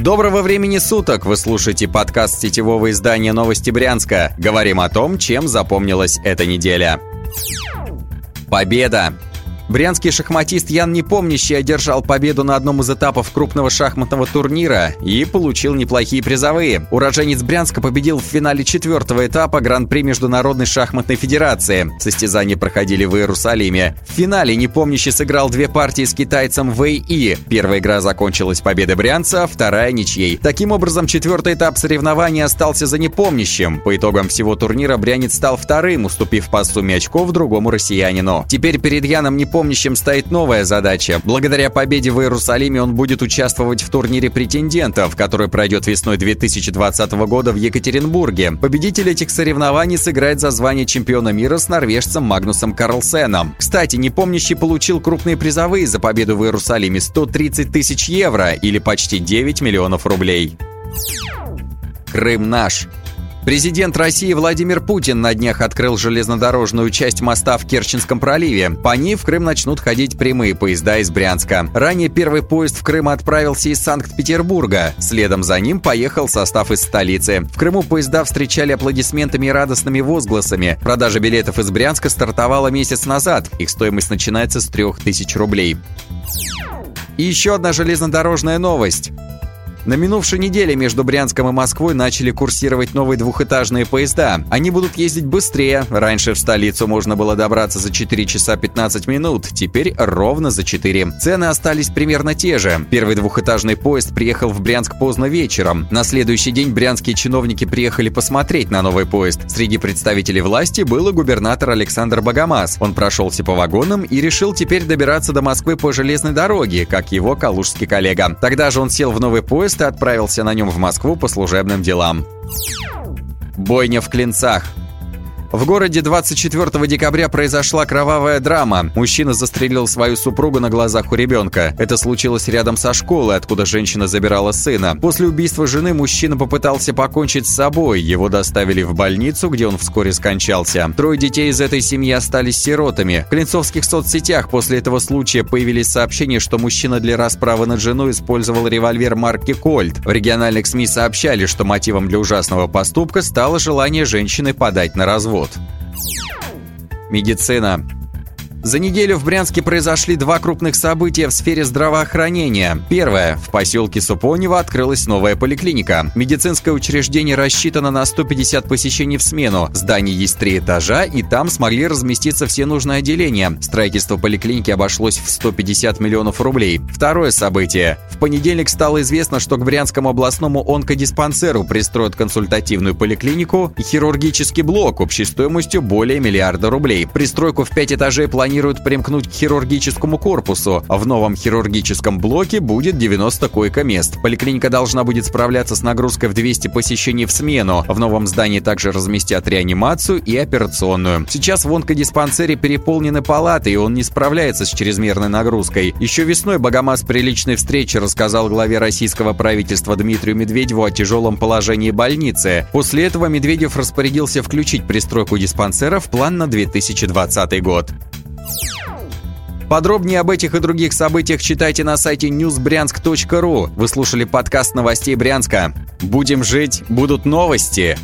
Доброго времени суток! Вы слушаете подкаст сетевого издания «Новости Брянска». Говорим о том, чем запомнилась эта неделя. Победа! Брянский шахматист Ян Непомнящий одержал победу на одном из этапов крупного шахматного турнира и получил неплохие призовые. Уроженец Брянска победил в финале четвертого этапа Гран-при Международной шахматной федерации. Состязания проходили в Иерусалиме. В финале Непомнящий сыграл две партии с китайцем Вэй И. Первая игра закончилась победой брянца, вторая – ничьей. Таким образом, четвертый этап соревнований остался за Непомнящим. По итогам всего турнира брянец стал вторым, уступив по сумме очков другому россиянину. Теперь перед Яном Непомнящим помнящим стоит новая задача. Благодаря победе в Иерусалиме он будет участвовать в турнире претендентов, который пройдет весной 2020 года в Екатеринбурге. Победитель этих соревнований сыграет за звание чемпиона мира с норвежцем Магнусом Карлсеном. Кстати, непомнящий получил крупные призовые за победу в Иерусалиме 130 тысяч евро или почти 9 миллионов рублей. Крым наш. Президент России Владимир Путин на днях открыл железнодорожную часть моста в Керченском проливе. По ней в Крым начнут ходить прямые поезда из Брянска. Ранее первый поезд в Крым отправился из Санкт-Петербурга. Следом за ним поехал состав из столицы. В Крыму поезда встречали аплодисментами и радостными возгласами. Продажа билетов из Брянска стартовала месяц назад. Их стоимость начинается с 3000 рублей. И еще одна железнодорожная новость. На минувшей неделе между Брянском и Москвой начали курсировать новые двухэтажные поезда. Они будут ездить быстрее. Раньше в столицу можно было добраться за 4 часа 15 минут, теперь ровно за 4. Цены остались примерно те же. Первый двухэтажный поезд приехал в Брянск поздно вечером. На следующий день брянские чиновники приехали посмотреть на новый поезд. Среди представителей власти был и губернатор Александр Богомаз. Он прошелся по вагонам и решил теперь добираться до Москвы по железной дороге, как его калужский коллега. Тогда же он сел в новый поезд отправился на нем в Москву по служебным делам. Бойня в Клинцах – в городе 24 декабря произошла кровавая драма. Мужчина застрелил свою супругу на глазах у ребенка. Это случилось рядом со школой, откуда женщина забирала сына. После убийства жены мужчина попытался покончить с собой. Его доставили в больницу, где он вскоре скончался. Трое детей из этой семьи остались сиротами. В клинцовских соцсетях после этого случая появились сообщения, что мужчина для расправы над женой использовал револьвер марки «Кольт». В региональных СМИ сообщали, что мотивом для ужасного поступка стало желание женщины подать на развод развод. Медицина. За неделю в Брянске произошли два крупных события в сфере здравоохранения. Первое. В поселке Супонево открылась новая поликлиника. Медицинское учреждение рассчитано на 150 посещений в смену. Здание есть три этажа, и там смогли разместиться все нужные отделения. Строительство поликлиники обошлось в 150 миллионов рублей. Второе событие. В понедельник стало известно, что к Брянскому областному онкодиспансеру пристроят консультативную поликлинику и хирургический блок общей стоимостью более миллиарда рублей. Пристройку в пять этажей планируют планируют примкнуть к хирургическому корпусу. В новом хирургическом блоке будет 90 койко-мест. Поликлиника должна будет справляться с нагрузкой в 200 посещений в смену. В новом здании также разместят реанимацию и операционную. Сейчас в онкодиспансере переполнены палаты, и он не справляется с чрезмерной нагрузкой. Еще весной Богомаз при личной встрече рассказал главе российского правительства Дмитрию Медведеву о тяжелом положении больницы. После этого Медведев распорядился включить пристройку диспансера в план на 2020 год. Подробнее об этих и других событиях читайте на сайте newsbryansk.ru. Вы слушали подкаст новостей Брянска. Будем жить, будут новости.